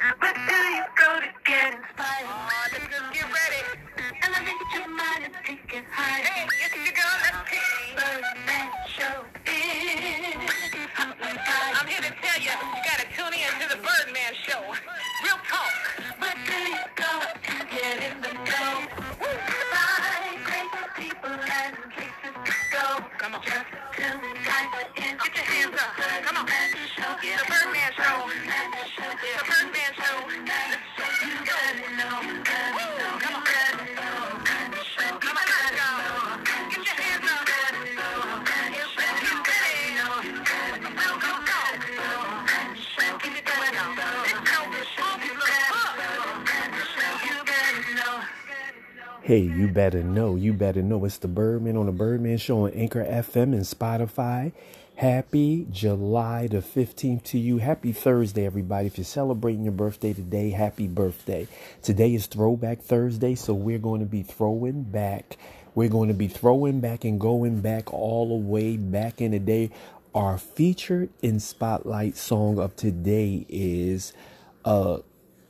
Do you go to get inspired? Get ready. Elevate your mind take it higher. Hey, yes, you go. Let's take Birdman Show. I'm here to tell you, you gotta tune in to the Birdman Show. Real talk. Where do you go to get in the? Find crazy people and places to go. Come on. Just tune in. Get your hands up. Come on. The Birdman Show. Hey, you better know, you better know. It's the Birdman on the Birdman Show on Anchor FM and Spotify. Happy July the 15th to you. Happy Thursday, everybody. If you're celebrating your birthday today, happy birthday. Today is Throwback Thursday, so we're going to be throwing back. We're going to be throwing back and going back all the way back in the day. Our featured in Spotlight song of today is uh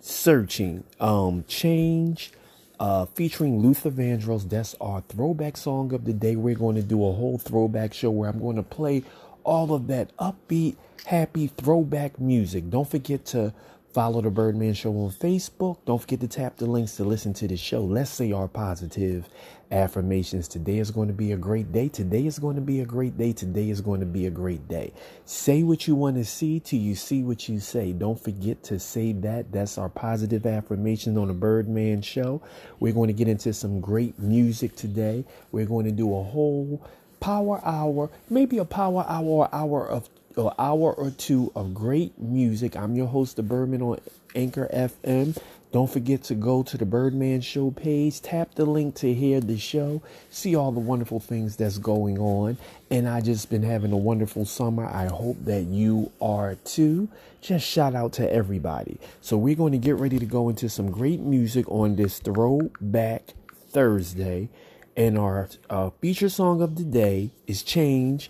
Searching. Um Change uh, featuring Luther Vandross. That's our throwback song of the day. We're going to do a whole throwback show where I'm going to play all of that upbeat, happy throwback music. Don't forget to follow the Birdman Show on Facebook. Don't forget to tap the links to listen to the show. Let's say our positive affirmations. Today is going to be a great day. Today is going to be a great day. Today is going to be a great day. Say what you want to see till you see what you say. Don't forget to say that. That's our positive affirmations on the Birdman Show. We're going to get into some great music today. We're going to do a whole power hour, maybe a power hour or hour of an hour or two of great music. I'm your host, the Birdman on Anchor FM. Don't forget to go to the Birdman Show page, tap the link to hear the show, see all the wonderful things that's going on. And I just been having a wonderful summer. I hope that you are too. Just shout out to everybody. So we're going to get ready to go into some great music on this throwback Thursday. And our uh, feature song of the day is Change,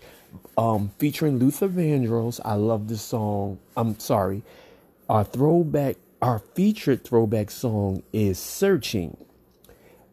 um, featuring Luther Vandross. I love this song. I'm sorry. Our throwback, our featured throwback song is Searching.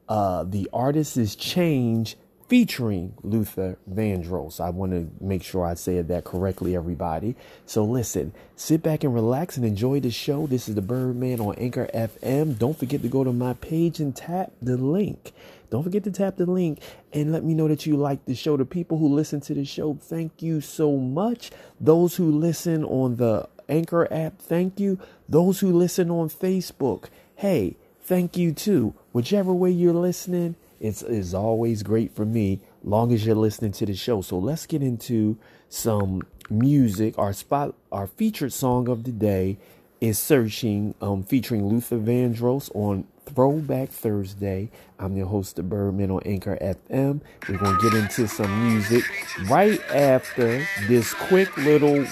Uh, the artist is Change, featuring Luther Vandross. I want to make sure I said that correctly, everybody. So listen, sit back and relax and enjoy the show. This is the Birdman on Anchor FM. Don't forget to go to my page and tap the link. Don't forget to tap the link and let me know that you like the show. The people who listen to the show, thank you so much. Those who listen on the Anchor app, thank you. Those who listen on Facebook, hey, thank you too. Whichever way you're listening, it's is always great for me, long as you're listening to the show. So let's get into some music. Our spot, our featured song of the day is "Searching," um, featuring Luther Vandross on Throwback Thursday. I'm your host, the Birdman on Anchor FM. We're gonna get into some music right after this quick little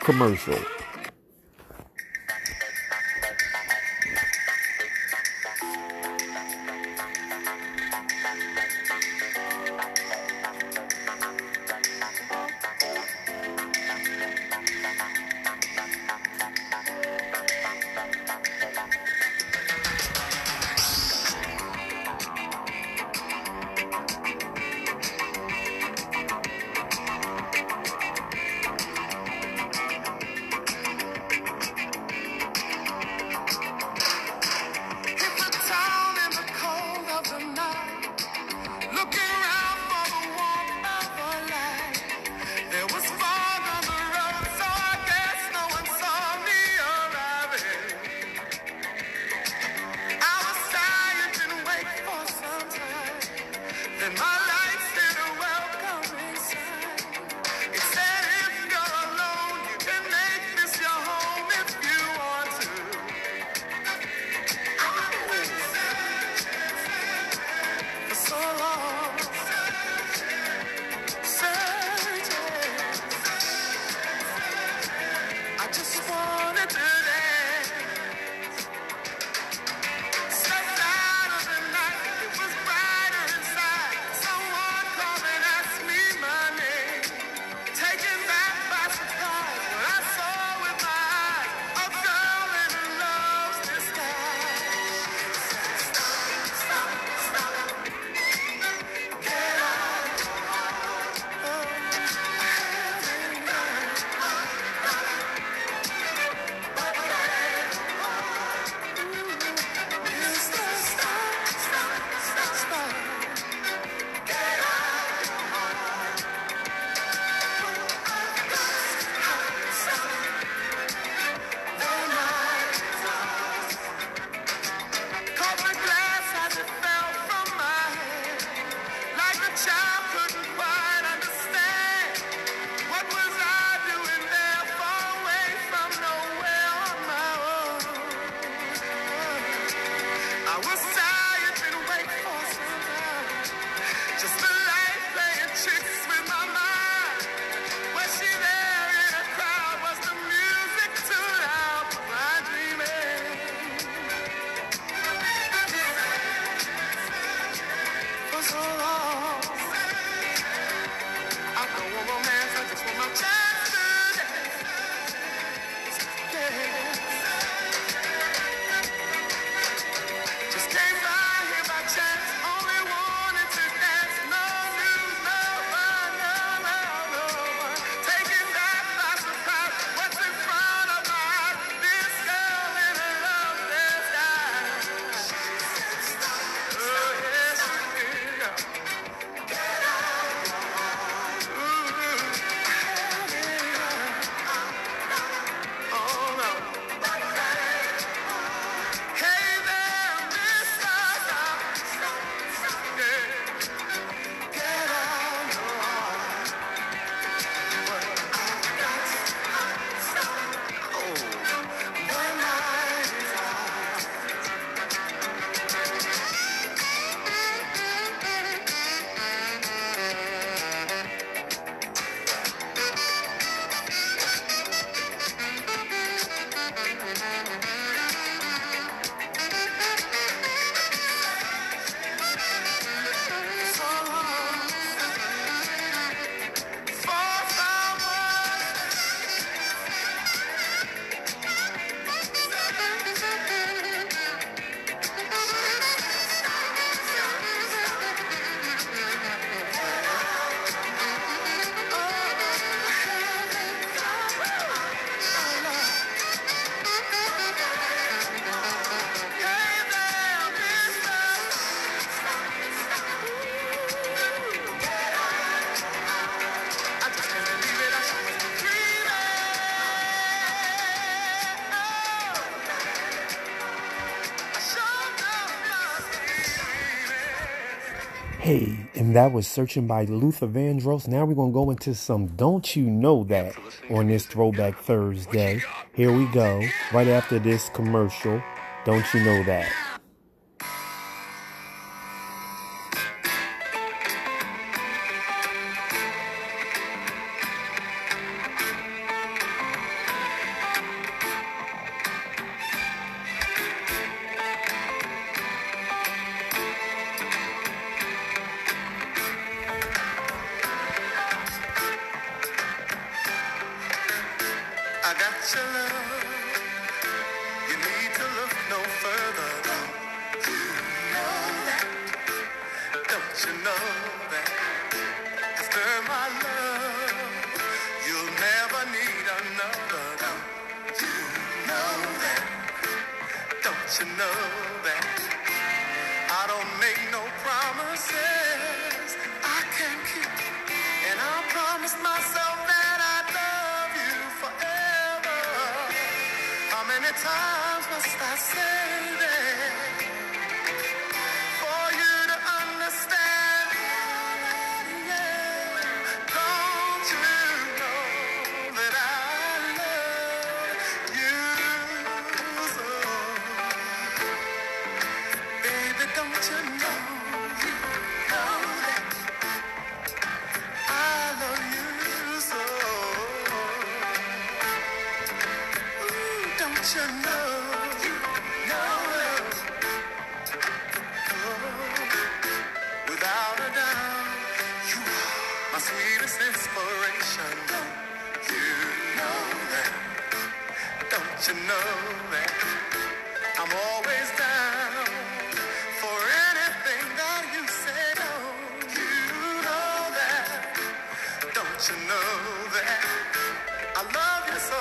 commercial. Hey, and that was Searching by Luther Vandross. Now we're going to go into some Don't You Know That on this Throwback Thursday. Here we go. Right after this commercial. Don't You Know That. I don't make no promises I can't keep. And I promised myself that I'd love you forever. How many times must I say that? I love you so,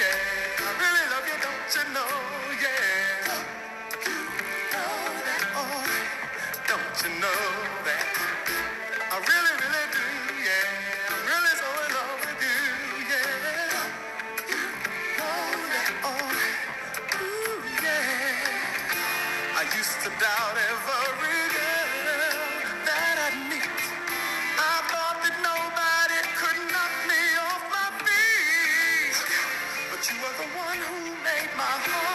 yeah. I really love you, don't you know, my heart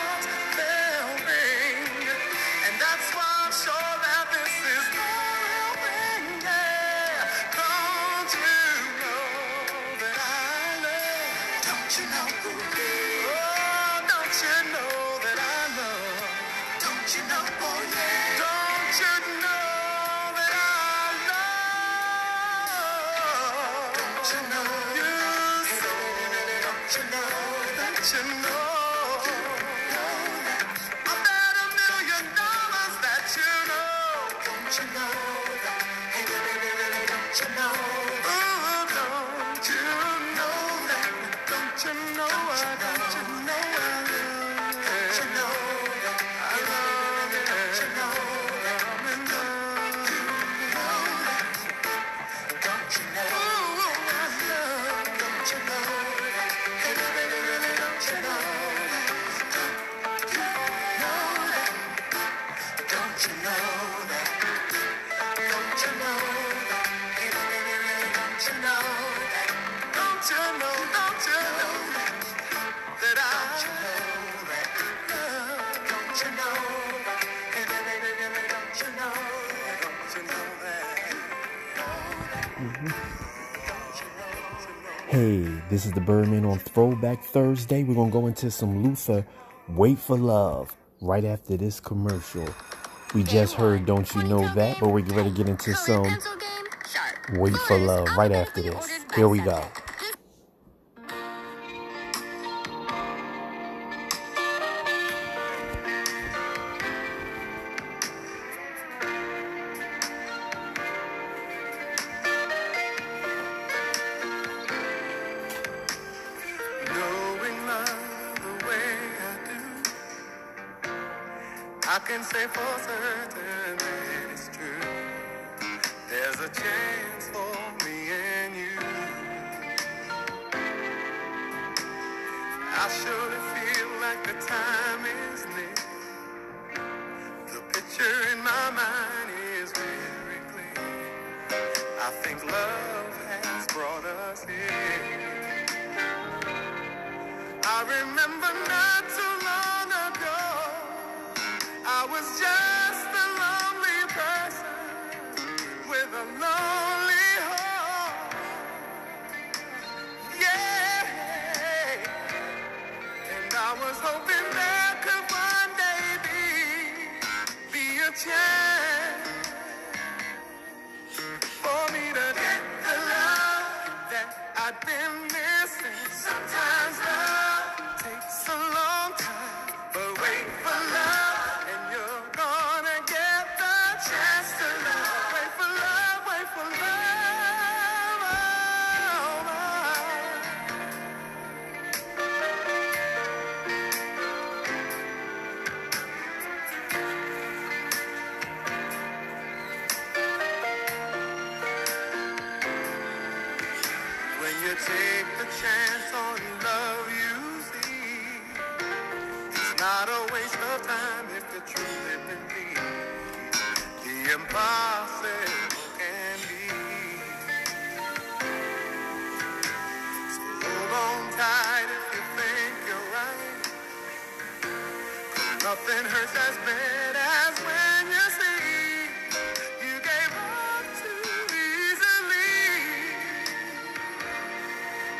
you know that? Hey, baby, baby, don't you know? Hey? Hey, this is the Birdman on Throwback Thursday. We're going to go into some Luther Wait for Love right after this commercial. We just heard Don't You Know That, but we're ready to get into some Wait for Love right after this. Here we go. Knowing love the way I do, I can say for certain the time is near. The picture in my mind is very clear. I think love has brought us here. I remember not too long ago, I was just. change. you take the chance on love you see? It's not a waste of time if you truly believe the impossible can be. So hold on tight if you think you're right. Cause Nothing hurts as bad.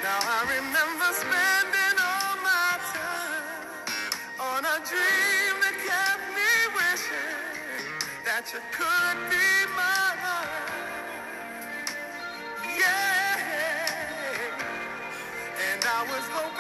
Now I remember spending all my time on a dream that kept me wishing that you could be mine. Yeah, and I was hoping.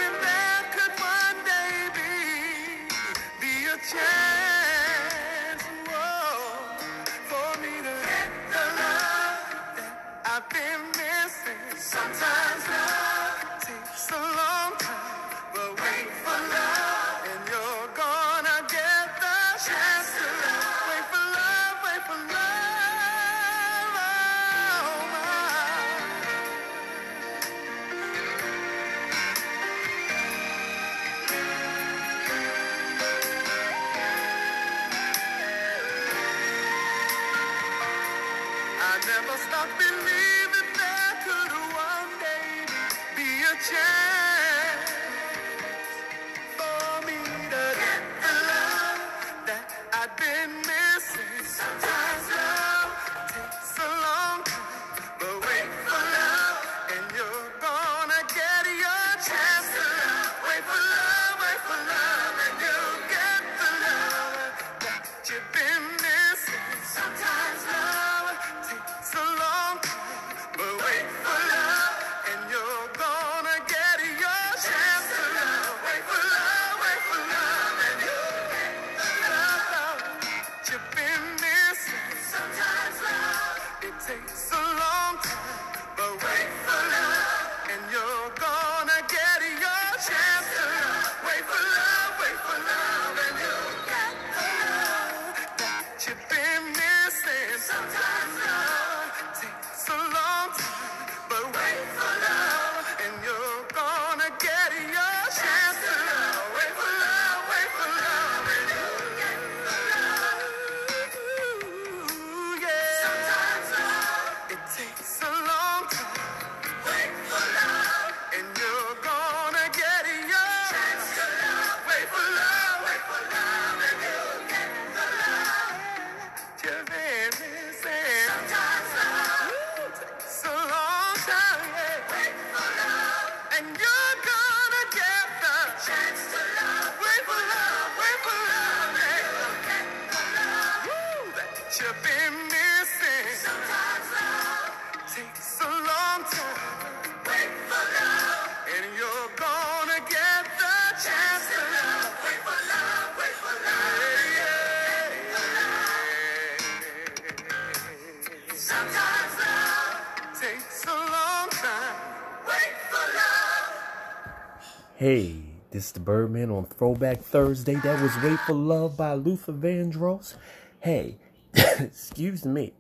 Hey, this is the Birdman on Throwback Thursday. That was Wait for Love by Luther Vandross. Hey, excuse me.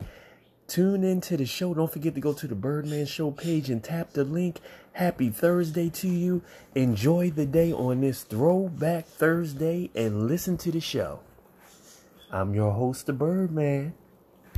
Tune into the show. Don't forget to go to the Birdman Show page and tap the link. Happy Thursday to you. Enjoy the day on this Throwback Thursday and listen to the show. I'm your host, the Birdman.